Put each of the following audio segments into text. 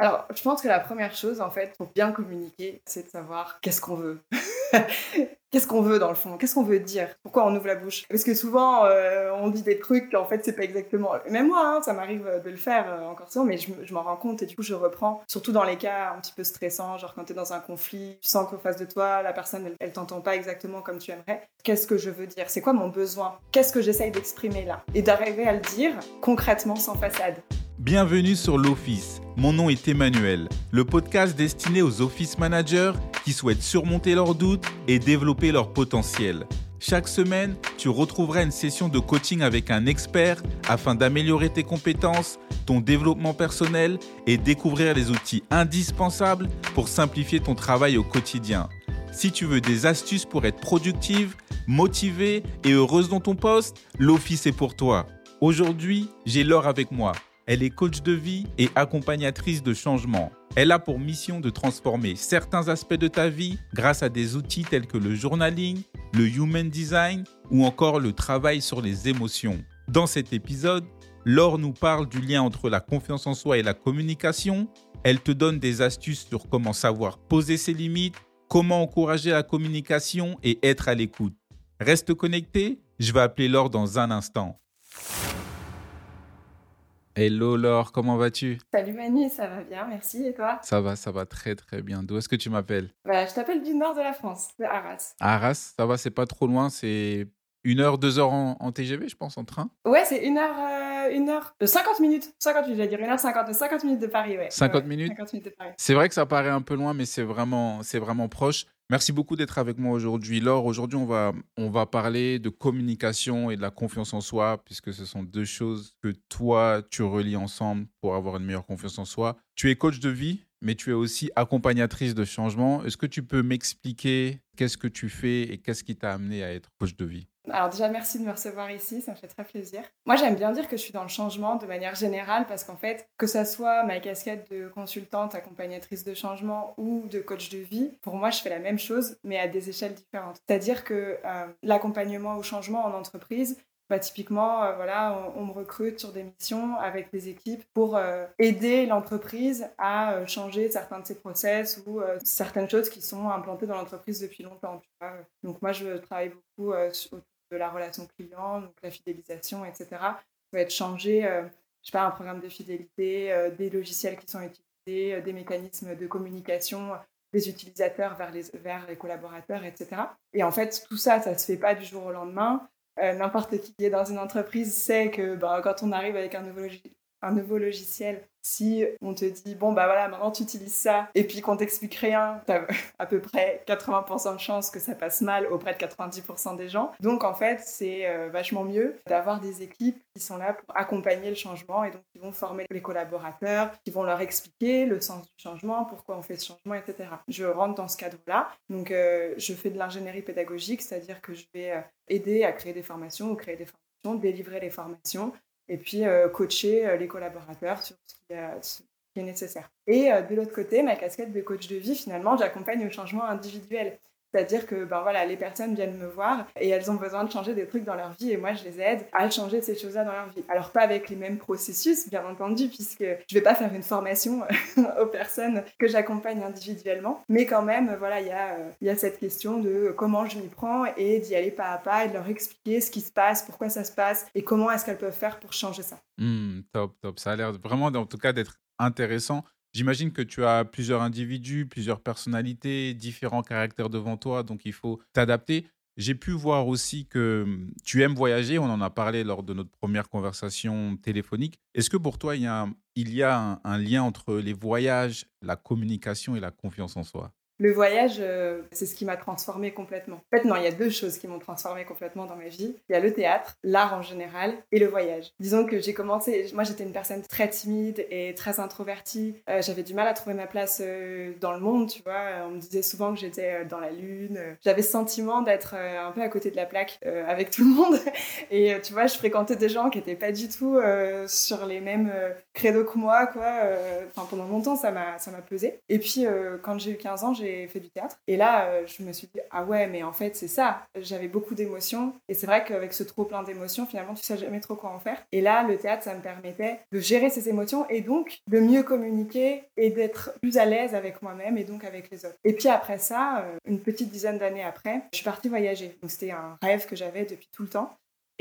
Alors, je pense que la première chose, en fait, pour bien communiquer, c'est de savoir qu'est-ce qu'on veut. qu'est-ce qu'on veut dans le fond? Qu'est-ce qu'on veut dire? Pourquoi on ouvre la bouche? Parce que souvent, euh, on dit des trucs qu'en fait, c'est pas exactement. Même moi, hein, ça m'arrive de le faire euh, encore souvent, mais je, m'en rends compte et du coup, je reprends. Surtout dans les cas un petit peu stressants, genre quand tu es dans un conflit, tu sens qu'au face de toi, la personne, elle, elle t'entend pas exactement comme tu aimerais. Qu'est-ce que je veux dire? C'est quoi mon besoin? Qu'est-ce que j'essaye d'exprimer là? Et d'arriver à le dire concrètement, sans façade. Bienvenue sur l'Office. Mon nom est Emmanuel, le podcast destiné aux office managers qui souhaitent surmonter leurs doutes et développer leur potentiel. Chaque semaine, tu retrouveras une session de coaching avec un expert afin d'améliorer tes compétences, ton développement personnel et découvrir les outils indispensables pour simplifier ton travail au quotidien. Si tu veux des astuces pour être productive, motivée et heureuse dans ton poste, l'Office est pour toi. Aujourd'hui, j'ai Laure avec moi. Elle est coach de vie et accompagnatrice de changement. Elle a pour mission de transformer certains aspects de ta vie grâce à des outils tels que le journaling, le human design ou encore le travail sur les émotions. Dans cet épisode, Laure nous parle du lien entre la confiance en soi et la communication. Elle te donne des astuces sur comment savoir poser ses limites, comment encourager la communication et être à l'écoute? Reste connecté, je vais appeler Laure dans un instant. Hello Laure, comment vas-tu? Salut Manu, ça va bien, merci. Et toi? Ça va, ça va très très bien. D'où est-ce que tu m'appelles? Bah, Je t'appelle du nord de la France, de Arras. Arras, ça va, c'est pas trop loin, c'est une heure, deux heures en, TGV, je pense, en train Ouais, c'est une heure, euh, une heure, 50 minutes. 50 minutes, j'allais dire une heure 50, 50 minutes de Paris, ouais. 50 minutes 50 minutes de Paris. C'est vrai que ça paraît un peu loin, mais c'est vraiment, c'est vraiment proche. Merci beaucoup d'être avec moi aujourd'hui. Laure, aujourd'hui, on va, on va parler de communication et de la confiance en soi, puisque ce sont deux choses que toi, tu relis ensemble pour avoir une meilleure confiance en soi. Tu es coach de vie, mais tu es aussi accompagnatrice de changement. Est-ce que tu peux m'expliquer qu'est-ce que tu fais et qu'est-ce qui t'a amené à être coach de vie? Alors déjà, merci de me recevoir ici, ça me fait très plaisir. Moi, j'aime bien dire que je suis dans le changement de manière générale parce qu'en fait, que ça soit ma casquette de consultante, accompagnatrice de changement ou de coach de vie, pour moi, je fais la même chose, mais à des échelles différentes. C'est-à-dire que euh, l'accompagnement au changement en entreprise, bah, typiquement, euh, voilà, on, me recrute sur des missions avec des équipes pour euh, aider l'entreprise à changer certains de ses process ou certaines choses qui sont implantées dans l'entreprise depuis longtemps. Donc moi, je travaille beaucoup autour de la relation client, donc la fidélisation, etc. Va être changé, euh, je sais pas, un programme de fidélité, euh, des logiciels qui sont utilisés, euh, des mécanismes de communication des utilisateurs vers les, vers les collaborateurs, etc. Et en fait, tout ça, ça ne se fait pas du jour au lendemain. N'importe qui est dans une entreprise sait que bah, quand on arrive avec un nouveau, un nouveau logiciel, si on te dit, bon, bah voilà, maintenant tu utilises ça, et puis qu'on t'explique rien, t'as à peu près 80% de chances que ça passe mal auprès de 90% des gens. Donc, en fait, c'est euh, vachement mieux d'avoir des équipes qui sont là pour accompagner le changement et donc qui vont former les collaborateurs, qui vont leur expliquer le sens du changement, pourquoi on fait ce changement, etc. Je rentre dans ce cadre-là. Donc, euh, je fais de l'ingénierie pédagogique, c'est-à-dire que je vais euh, aider à créer des formations ou créer des formations, délivrer les formations et puis euh, coacher euh, les collaborateurs sur ce qui, est nécessaire. Et euh, de l'autre côté, ma casquette de coach de vie, finalement, j'accompagne le changement individuel. C'est-à-dire que ben voilà, les personnes viennent me voir et elles ont besoin de changer des trucs dans leur vie et moi je les aide à changer ces choses-là dans leur vie. Alors pas avec les mêmes processus bien entendu puisque je vais pas faire une formation aux personnes que j'accompagne individuellement, mais quand même voilà, il y a y a cette question de comment je m'y prends et d'y aller pas à pas et de leur expliquer ce qui se passe, pourquoi ça se passe et comment est-ce qu'elles peuvent faire pour changer ça. Mmh, top top, ça a l'air vraiment en tout cas d'être intéressant. J'imagine que tu as plusieurs individus, plusieurs personnalités, différents caractères devant toi, donc il faut t'adapter. J'ai pu voir aussi que hum, tu aimes voyager, on en a parlé lors de notre première conversation téléphonique. Est-ce que pour toi, il y a, il y a un lien entre les voyages, la communication et la confiance en soi? Le voyage, euh, c'est ce qui m'a transformée complètement. En fait, non, il y a deux choses qui m'ont transformée complètement dans ma vie. Il y a le théâtre, l'art en général, et le voyage. Disons que j'ai commencé, moi j'étais une personne très timide et très introvertie. Euh, j'avais du mal à trouver ma place euh, dans le monde, tu vois. On me disait souvent que j'étais dans la lune. J'avais ce sentiment d'être un peu à côté de la plaque avec tout le monde. Et tu vois, je fréquentais des gens qui n'étaient pas du tout sur les mêmes credos que moi, quoi. Enfin, pendant longtemps, ça m'a, pesé. Et puis, quand j'ai eu 15 ans, j'ai fait du théâtre. Et là, euh, je me suis dit, ah ouais, mais en fait, c'est ça. J'avais beaucoup d'émotions. Et c'est vrai qu'avec ce trop plein d'émotions, finalement, tu sais jamais trop quoi en faire. Et là, le théâtre, ça me permettait de gérer ces émotions et donc de mieux communiquer et d'être plus à l'aise avec moi-même et donc avec les autres. Et puis après ça, euh, une petite dizaine d'années après, je suis partie voyager. Donc c'était un rêve que j'avais depuis tout le temps.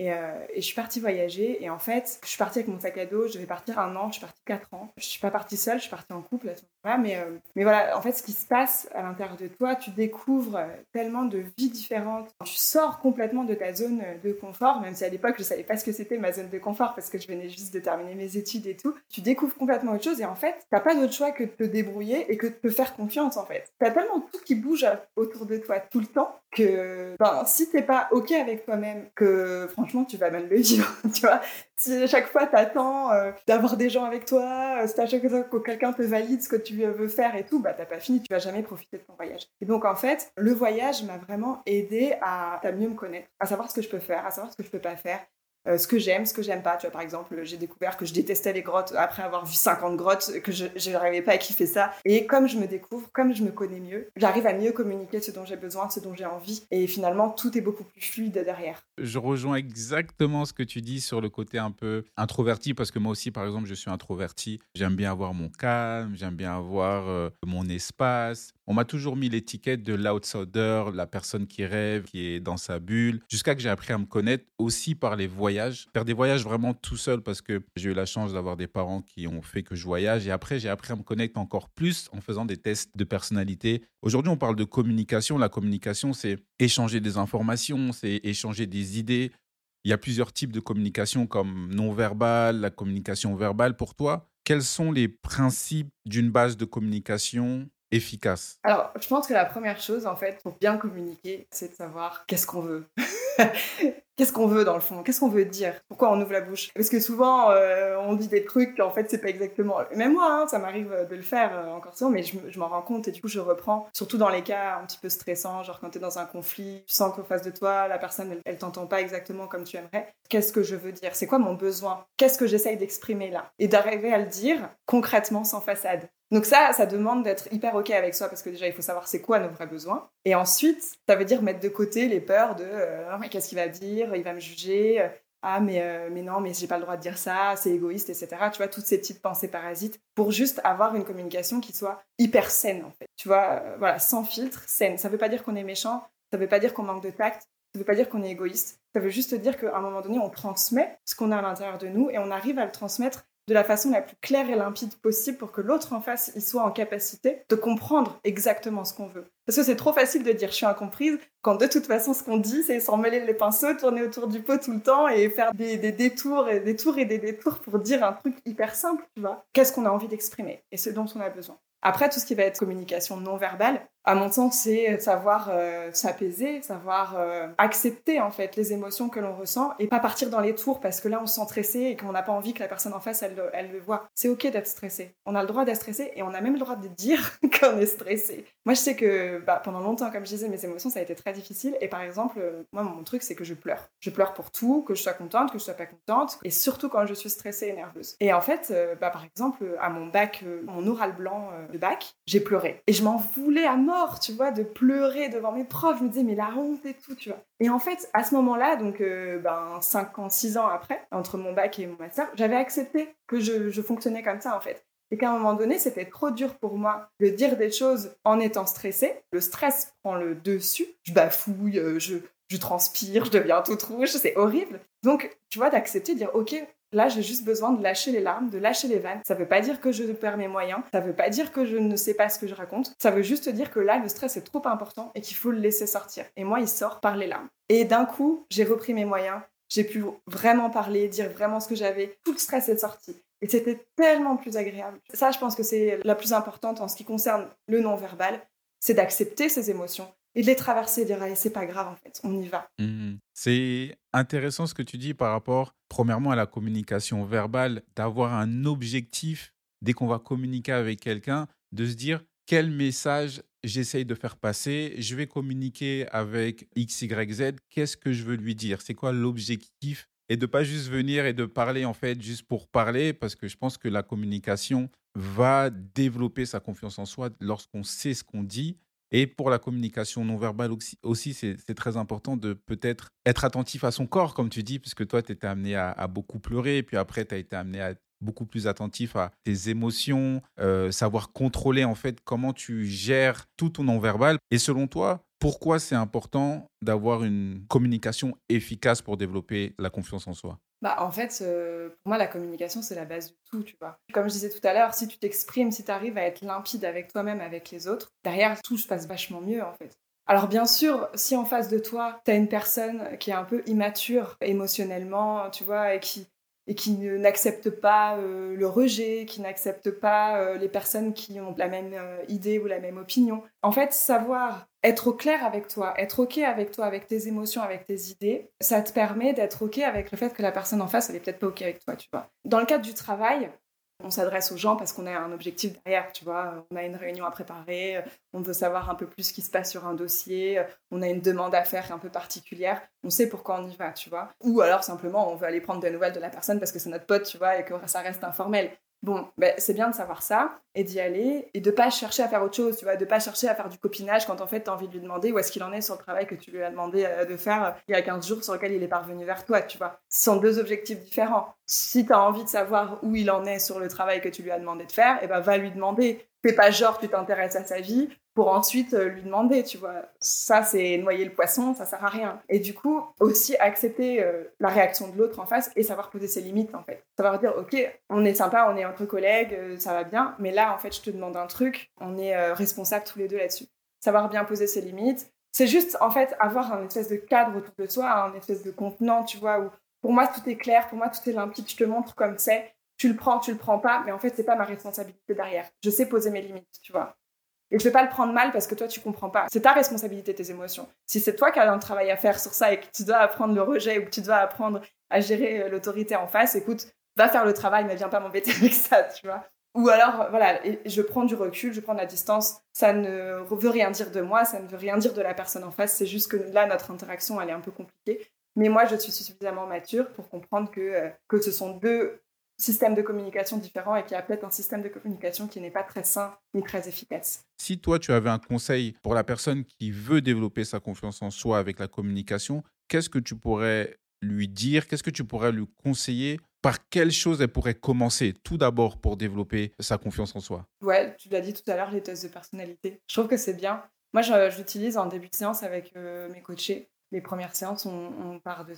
Euh, et, je suis partie voyager. Et en fait, je suis partie avec mon sac à dos. Je devais partir un an. Je suis partie quatre ans. Je suis pas partie seule. Je suis partie en couple à ce moment-là. Mais, euh, mais voilà, en fait, ce qui se passe à l'intérieur de toi, tu découvres tellement de vies différentes. Tu sors complètement de ta zone de confort, même si à l'époque, je savais pas ce que c'était ma zone de confort parce que je venais juste de terminer mes études et tout. Tu découvres complètement autre chose. Et en fait, t'as pas d'autre choix que de te débrouiller et que de te faire confiance, en fait. Tu as tellement tout qui bouge autour de toi tout le temps que ben, si t'es pas OK avec toi-même, que franchement, tu vas mal le vivre, tu vois. Si à chaque fois, t'attends euh, d'avoir des gens avec toi, euh, si à chaque fois que quelqu'un te valide ce que tu veux faire et tout, bah t'as pas fini, tu vas jamais profiter de ton voyage. Et donc, en fait, le voyage m'a vraiment aidé à, à mieux me connaître, à savoir ce que je peux faire, à savoir ce que je peux pas faire, euh, ce que j'aime, ce que j'aime pas. Tu vois, par exemple, j'ai découvert que je détestais les grottes après avoir vu 50 grottes, que je n'arrivais pas à kiffer ça. Et comme je me découvre, comme je me connais mieux, j'arrive à mieux communiquer ce dont j'ai besoin, ce dont j'ai envie. Et finalement, tout est beaucoup plus fluide derrière. Je rejoins exactement ce que tu dis sur le côté un peu introverti, parce que moi aussi, par exemple, je suis introverti. J'aime bien avoir mon calme, j'aime bien avoir euh, mon espace. On m'a toujours mis l'étiquette de l'outsider, la personne qui rêve, qui est dans sa bulle, jusqu'à que j'ai appris à me connaître aussi par les voyages. Faire des voyages vraiment tout seul parce que j'ai eu la chance d'avoir des parents qui ont fait que je voyage. Et après, j'ai appris à me connaître encore plus en faisant des tests de personnalité. Aujourd'hui, on parle de communication. La communication, c'est échanger des informations, c'est échanger des idées. Il y a plusieurs types de communication comme non-verbale, la communication verbale. Pour toi, quels sont les principes d'une base de communication efficace? Alors, je pense que la première chose, en fait, pour bien communiquer, c'est de savoir qu'est-ce qu'on veut. qu'est-ce qu'on veut dans le fond? Qu'est-ce qu'on veut dire? Pourquoi on ouvre la bouche? Parce que souvent, euh, on dit des trucs qu'en fait, c'est pas exactement. Même moi, hein, ça m'arrive de le faire euh, encore souvent, mais je, m'en rends compte et du coup, je reprends. Surtout dans les cas un petit peu stressants, genre quand tu es dans un conflit, tu sens qu'en face de toi, la personne, elle, elle t'entend pas exactement comme tu aimerais. Qu'est-ce que je veux dire? C'est quoi mon besoin? Qu'est-ce que j'essaye d'exprimer là? Et d'arriver à le dire concrètement, sans façade. Donc ça, ça demande d'être hyper OK avec soi parce que déjà, il faut savoir c'est quoi nos vrais besoins. Et ensuite, ça veut dire mettre de côté les peurs de euh, mais qu'est-ce qu'il va dire? Il va me juger. Ah, mais, euh, mais non, mais j'ai pas le droit de dire ça, c'est égoïste, etc. Tu vois, toutes ces petites pensées parasites pour juste avoir une communication qui soit hyper saine, en fait. Tu vois, euh, voilà, sans filtre, saine. Ça veut pas dire qu'on est méchant, ça veut pas dire qu'on manque de tact, ça veut pas dire qu'on est égoïste. Ça veut juste dire qu'à un moment donné, on transmet ce qu'on a à l'intérieur de nous et on arrive à le transmettre de la façon la plus claire et limpide possible pour que l'autre en face il soit en capacité de comprendre exactement ce qu'on veut. Parce que c'est trop facile de dire je suis incomprise quand de toute façon ce qu'on dit c'est s'en mêler les pinceaux, tourner autour du pot tout le temps et faire des, détours et des tours et des détours pour dire un truc hyper simple, tu vois. Qu'est-ce qu'on a envie d'exprimer et ce dont on a besoin. Après, tout ce qui va être communication non verbale, à mon sens, c'est savoir euh, s'apaiser, savoir euh, accepter en fait les émotions que l'on ressent et pas partir dans les tours parce que là on se sent stressé et qu'on n'a pas envie que la personne en face elle, le voit. C'est ok d'être stressé. On a le droit d'être stressé et on a même le droit de dire qu'on est stressé. Moi je sais que bah, pendant longtemps, comme je disais, mes émotions ça a été très difficile et par exemple, moi mon truc c'est que je pleure. Je pleure pour tout, que je sois contente, que je sois pas contente et surtout quand je suis stressée et nerveuse. Et en fait, euh, bah, par exemple, à mon bac, mon oral blanc de bac, j'ai pleuré et je m'en voulais à tu vois, de pleurer devant mes profs. Je me disais, mais la honte et tout, tu vois. Et en fait, à ce moment-là, donc euh, ben, 5 ans, 6 ans après, entre mon bac et mon master, j'avais accepté que je, je fonctionnais comme ça, en fait. Et qu'à un moment donné, c'était trop dur pour moi de dire des choses en étant stressée. Le stress prend le dessus. Je bafouille, euh, je, je transpire, je deviens toute rouge, c'est horrible. Donc, tu vois, d'accepter, de dire, OK, Là, j'ai juste besoin de lâcher les larmes, de lâcher les vannes. Ça veut pas dire que je perds mes moyens, ça veut pas dire que je ne sais pas ce que je raconte. Ça veut juste dire que là, le stress est trop important et qu'il faut le laisser sortir. Et moi, il sort par les larmes. Et d'un coup, j'ai repris mes moyens, j'ai pu vraiment parler, dire vraiment ce que j'avais. Tout le stress est sorti. Et c'était tellement plus agréable. Ça, je pense que c'est la plus importante en ce qui concerne le non-verbal, c'est d'accepter ses émotions, et de les traverser, dire c'est pas grave en fait, on y va. Mmh c'est intéressant ce que tu dis par rapport, premièrement, à la communication verbale, d'avoir un objectif dès qu'on va communiquer avec quelqu'un, de se dire quel message j'essaye de faire passer, je vais communiquer avec X, Y, Z, qu'est-ce que je veux lui dire, c'est quoi l'objectif? Et de pas juste venir et de parler en fait juste pour parler parce que je pense que la communication va développer sa confiance en soi lorsqu'on sait ce qu'on dit Et pour la communication non verbale aussi, c'est très important de peut-être être attentif à son corps, comme tu dis, puisque toi, tu étais amené à, beaucoup pleurer, et puis après, tu as été amené à être beaucoup plus attentif à tes émotions, euh, savoir contrôler en fait comment tu gères tout ton non-verbal. Et selon toi, pourquoi c'est important d'avoir une communication efficace pour développer la confiance en soi? Bah, en fait, euh, pour moi, la communication, c'est la base de tout, tu vois. Comme je disais tout à l'heure, si tu t'exprimes, si tu arrives à être limpide avec toi-même, avec les autres, derrière, tout se passe vachement mieux, en fait. Alors bien sûr, si en face de toi, tu as une personne qui est un peu immature émotionnellement, tu vois, et qui, et qui n'accepte pas euh, le rejet, qui n'accepte pas euh, les personnes qui ont la même idée ou la même opinion. En fait, savoir être au clair avec toi, être OK avec toi, avec tes émotions, avec tes idées, ça te permet d'être OK avec le fait que la personne en face, elle est peut-être pas OK avec toi, tu vois. Dans le cadre du travail, on s'adresse aux gens parce qu'on a un objectif derrière, tu vois. On a une réunion à préparer, on veut savoir un peu plus ce qui se passe sur un dossier, on a une demande à faire un peu particulière, on sait pourquoi on y va, tu vois. Ou alors simplement, on veut aller prendre des nouvelles de la personne parce que c'est notre pote, tu vois, et que ça reste informel. Bon, ben, c'est bien de savoir ça et d'y aller et de pas chercher à faire autre chose, tu vois, de pas chercher à faire du copinage quand en fait tu as envie de lui demander où est-ce qu'il en est sur le travail que tu lui as demandé euh, de faire euh, il y a 15 jours sur lequel il est parvenu vers toi, tu vois. Ce sont deux objectifs différents. Si tu as envie de savoir où il en est sur le travail que tu lui as demandé de faire, et eh ben va lui demander. Fais pas genre tu t'intéresses à sa vie pour ensuite euh, lui demander, tu vois. Ça, c'est noyer le poisson, ça sert à rien. Et du coup, aussi accepter euh, la réaction de l'autre en face et savoir poser ses limites, en fait. Savoir dire, OK, on est sympa, on est entre collègues, euh, ça va bien, mais là, en fait, je te demande un truc, on est responsables tous les deux là-dessus. Savoir bien poser ses limites. C'est juste, en fait, avoir un espèce de cadre autour de soi, un espèce de contenant, tu vois, où pour moi, tout est clair, pour moi, tout est limpide, je te montre comme c'est, tu le prends, tu le prends pas, mais en fait, c'est pas ma responsabilité derrière. Je sais poser mes limites, tu vois. Et je vais pas le prendre mal parce que toi, tu comprends pas. C'est ta responsabilité, tes émotions. Si c'est toi qui as un travail à faire sur ça et que tu dois apprendre le rejet ou que tu dois apprendre à gérer euh, l'autorité en face, écoute, va faire le travail, mais viens pas m'embêter avec ça, tu vois. Ou alors, voilà, je prends du recul, je prends de la distance. Ça ne veut rien dire de moi, ça ne veut rien dire de la personne en face. C'est juste que là, notre interaction, elle est un peu compliquée. Mais moi, je suis suffisamment mature pour comprendre que, euh, que ce sont deux système de communication différent et qui a peut-être un système de communication qui n'est pas très sain ni très efficace. Si toi, tu avais un conseil pour la personne qui veut développer sa confiance en soi avec la communication, qu'est-ce que tu pourrais lui dire? Qu'est-ce que tu pourrais lui conseiller? Par quelle chose elle pourrait commencer? Tout d'abord pour développer sa confiance en soi Ouais, tu l'as dit tout à l'heure, les tests de personnalité. Je trouve que c'est bien. Moi, j'utilise en début de séance avec euh, mes coachés les premières séances, on, part de,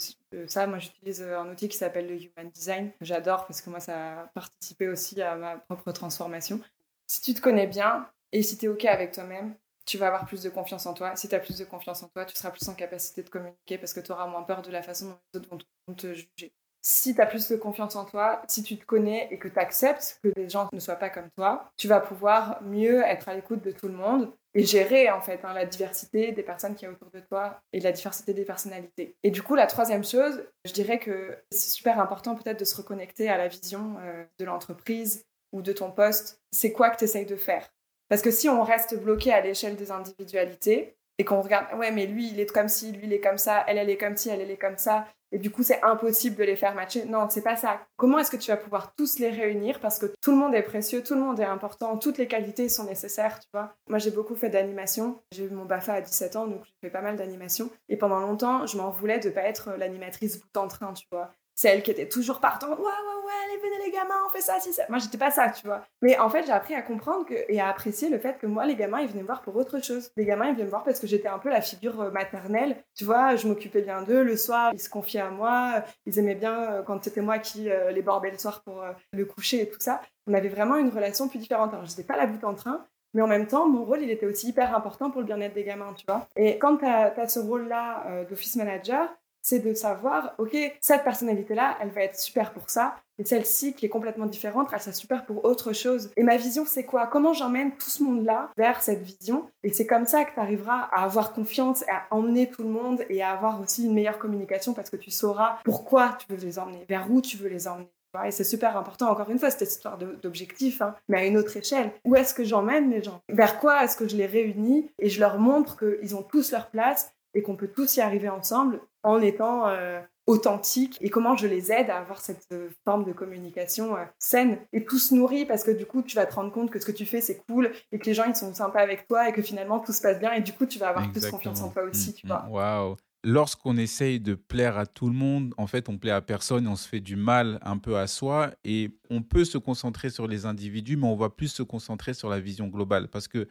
ça. Moi, j'utilise un outil qui s'appelle le Human Design. J'adore parce que moi, ça a participé aussi à ma propre transformation. Si tu te connais bien et si tu es OK avec toi-même, tu vas avoir plus de confiance en toi. Si tu as plus de confiance en toi, tu seras plus en capacité de communiquer parce que tu auras moins peur de la façon dont les autres vont te juger si tu as plus de confiance en toi, si tu te connais et que tu acceptes que les gens ne soient pas comme toi, tu vas pouvoir mieux être à l'écoute de tout le monde et gérer en fait hein, la diversité des personnes qui a autour de toi et la diversité des personnalités. Et du coup, la troisième chose, je dirais que c'est super important peut-être de se reconnecter à la vision euh, de l'entreprise ou de ton poste. C'est quoi que tu essayes de faire? Parce que si on reste bloqué à l'échelle des individualités, et qu'on regarde, ouais, mais lui, il est comme ci, lui, il est comme ça, elle, elle est comme ci, elle, elle est comme ça, et du coup, c'est impossible de les faire matcher. Non, c'est pas ça. Comment est-ce que tu vas pouvoir tous les réunir? Parce que tout le monde est précieux, tout le monde est important, toutes les qualités sont nécessaires, tu vois. Moi, j'ai beaucoup fait d'animation. J'ai eu mon BAFA à 17 ans, donc j'ai fait pas mal d'animation. Et pendant longtemps, je m'en voulais de pas être l'animatrice bout en train, tu vois. C'est elle qui était toujours partante. Ouais, ouais, allez, venez les gamins, on fait ça, si ça. Moi, j'étais pas ça, tu vois. Mais en fait, j'ai appris à comprendre et à apprécier le fait que moi, les gamins, ils venaient me voir pour autre chose. Les gamins, ils venaient me voir parce que j'étais un peu la figure euh, maternelle. Tu vois, je m'occupais bien d'eux. Le soir, ils se confiaient à moi. Ils aimaient bien euh, quand c'était moi qui euh, les bordais le soir pour le coucher et tout ça. On avait vraiment une relation plus différente. Alors, j'étais pas la bout en train, mais en même temps, mon rôle, il était aussi hyper important pour le bien-être des gamins, tu vois. Et quand tu as, ce rôle-là d'office manager, c'est de savoir, ok, cette personnalité-là, elle va être super pour ça, et celle-ci qui est complètement différente, elle sera super pour autre chose. Et ma vision, c'est quoi? Comment j'emmène tout ce monde-là vers cette vision? Et c'est comme ça que tu arriveras à avoir confiance, à emmener tout le monde et à avoir aussi une meilleure communication parce que tu sauras pourquoi tu veux les emmener, vers où tu veux les emmener. Et c'est super important, encore une fois, cette histoire d'objectif, hein, mais à une autre échelle. Où est-ce que j'emmène les gens? Vers quoi est-ce que je les réunis? Et je leur montre qu'ils ont tous leur place et qu'on peut tous y arriver ensemble en étant euh, authentiques et comment je les aide à avoir cette euh, forme de communication euh, saine et tout se nourrit parce que du coup tu vas te rendre compte que ce que tu fais c'est cool et que les gens ils sont sympas avec toi et que finalement tout se passe bien et du coup tu vas avoir plus confiance en toi aussi, tu mm, vois. Mm, waouh lorsqu'on essaye de plaire à tout le monde, en fait, on plaît à personne et on se fait du mal un peu à soi. Et on peut se concentrer sur les individus, mais on va plus se concentrer sur la vision globale. Parce que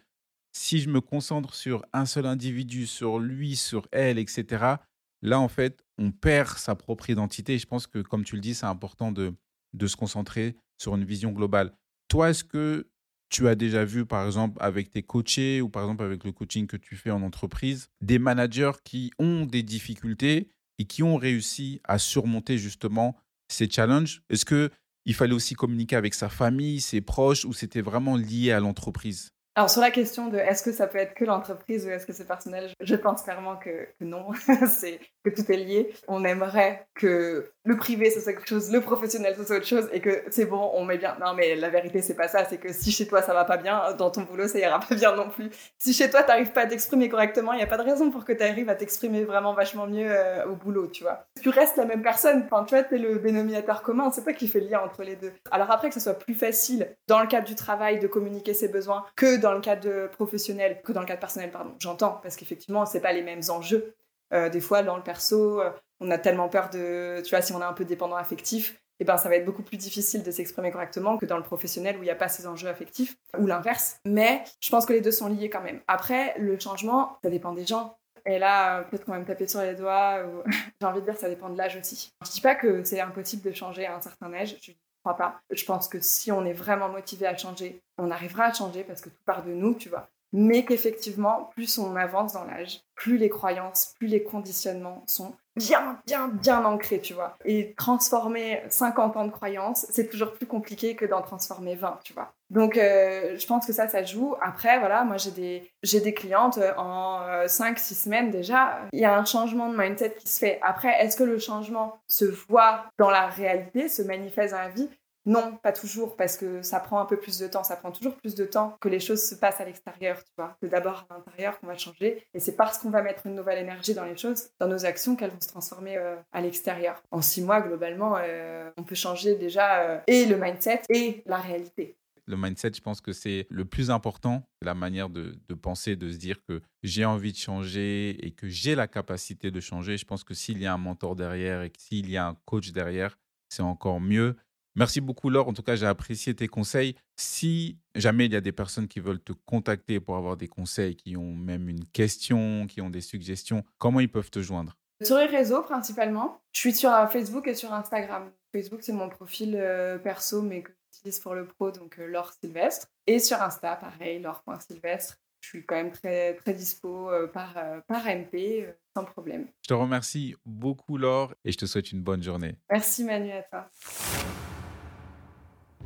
si je me concentre sur un seul individu, sur lui, sur elle, etc., là, en fait, on perd sa propre identité. Je pense que, comme tu le dis, c'est important de, de se concentrer sur une vision globale. Toi, est-ce que tu as déjà vu, par exemple, avec tes coachés ou par exemple avec le coaching que tu fais en entreprise, des managers qui ont des difficultés et qui ont réussi à surmonter justement ces challenges? Est-ce qu'il fallait aussi communiquer avec sa famille, ses proches, ou c'était vraiment lié à l'entreprise? Alors sur la question de est-ce que ça peut être que l'entreprise ou est-ce que c'est personnel, je pense clairement que, que non, c'est que tout est lié. On aimerait que le privé ce soit quelque chose, le professionnel ce soit autre chose et que c'est bon, on met bien. Non mais la vérité c'est pas ça, c'est que si chez toi ça va pas bien, dans ton boulot ça ira pas bien non plus. Si chez toi t'arrives pas à t'exprimer correctement, il y a pas de raison pour que tu arrives à t'exprimer vraiment vachement mieux euh, au boulot, tu vois. Tu restes la même personne, enfin tu vois, t'es le dénominateur commun, c'est pas qui fait le lien entre les deux. Alors après que ce soit plus facile dans le cadre du travail de communiquer ses besoins que dans le cadre professionnel, que dans le cadre personnel, pardon, j'entends, parce qu'effectivement, c'est pas les mêmes enjeux. Euh, des fois, dans le perso, euh, on a tellement peur de, tu vois, si on est un peu dépendant affectif, eh ben, ça va être beaucoup plus difficile de s'exprimer correctement que dans le professionnel où il n'y a pas ces enjeux affectifs, ou l'inverse. Mais je pense que les deux sont liés quand même. Après, le changement, ça dépend des gens. Et là, peut-être qu'on va me taper sur les doigts. J'ai envie de dire, ça dépend de l'âge aussi. Je dis pas que c'est impossible de changer à un certain âge. Je crois pas. Je pense que si on est vraiment motivé à changer, on arrivera à changer parce que tout part de nous, tu vois. Mais qu'effectivement, plus on avance dans l'âge, plus les croyances, plus les conditionnements sont bien, bien, bien ancrés, tu vois. Et transformer 50 ans de croyances, c'est toujours plus compliqué que d'en transformer 20, tu vois. Donc, euh, je pense que ça, ça joue. Après, voilà, moi, j'ai des, j'ai des clientes euh, en 5-6 euh, semaines déjà. Il y a un changement de mindset qui se fait. Après, est-ce que le changement se voit dans la réalité, se manifeste dans la vie? Non, pas toujours, parce que ça prend un peu plus de temps. Ça prend toujours plus de temps que les choses se passent à l'extérieur, tu vois. C'est d'abord à l'intérieur qu'on va changer. Et c'est parce qu'on va mettre une nouvelle énergie dans les choses, dans nos actions, qu'elles vont se transformer euh, à l'extérieur. En six mois, globalement, euh, on peut changer déjà euh, et le mindset et la réalité. Le mindset, je pense que c'est le plus important, la manière de, de, penser, de se dire que j'ai envie de changer et que j'ai la capacité de changer. Je pense que s'il y a un mentor derrière et s'il y a un coach derrière, c'est encore mieux. Merci beaucoup, Laure. En tout cas, j'ai apprécié tes conseils. Si jamais il y a des personnes qui veulent te contacter pour avoir des conseils, qui ont même une question, qui ont des suggestions, comment ils peuvent te joindre? Sur les réseaux principalement. Je suis sur euh, Facebook et sur Instagram. Facebook, c'est mon profil euh, perso, mais que j'utilise pour le pro, donc euh, Laure Sylvestre. Et sur Insta, pareil, laure.sylvestre. Je suis quand même très, très dispo par, par MP, sans problème. Je te remercie beaucoup, Laure, et je te souhaite une bonne journée. Merci, Manu, à toi.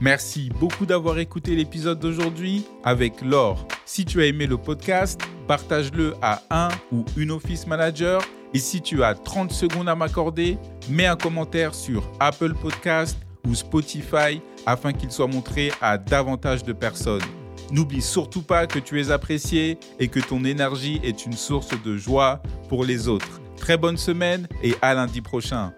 Merci beaucoup d'avoir écouté l'épisode d'aujourd'hui avec Laure. Si tu as aimé le podcast, partage-le à un ou une office manager. Et si tu as 30 secondes à m'accorder, mets un commentaire sur Apple Podcast ou Spotify afin qu'il soit montré à davantage de personnes. N'oublie surtout pas que tu es apprécié et que ton énergie est une source de joie pour les autres. Très bonne semaine et à lundi prochain.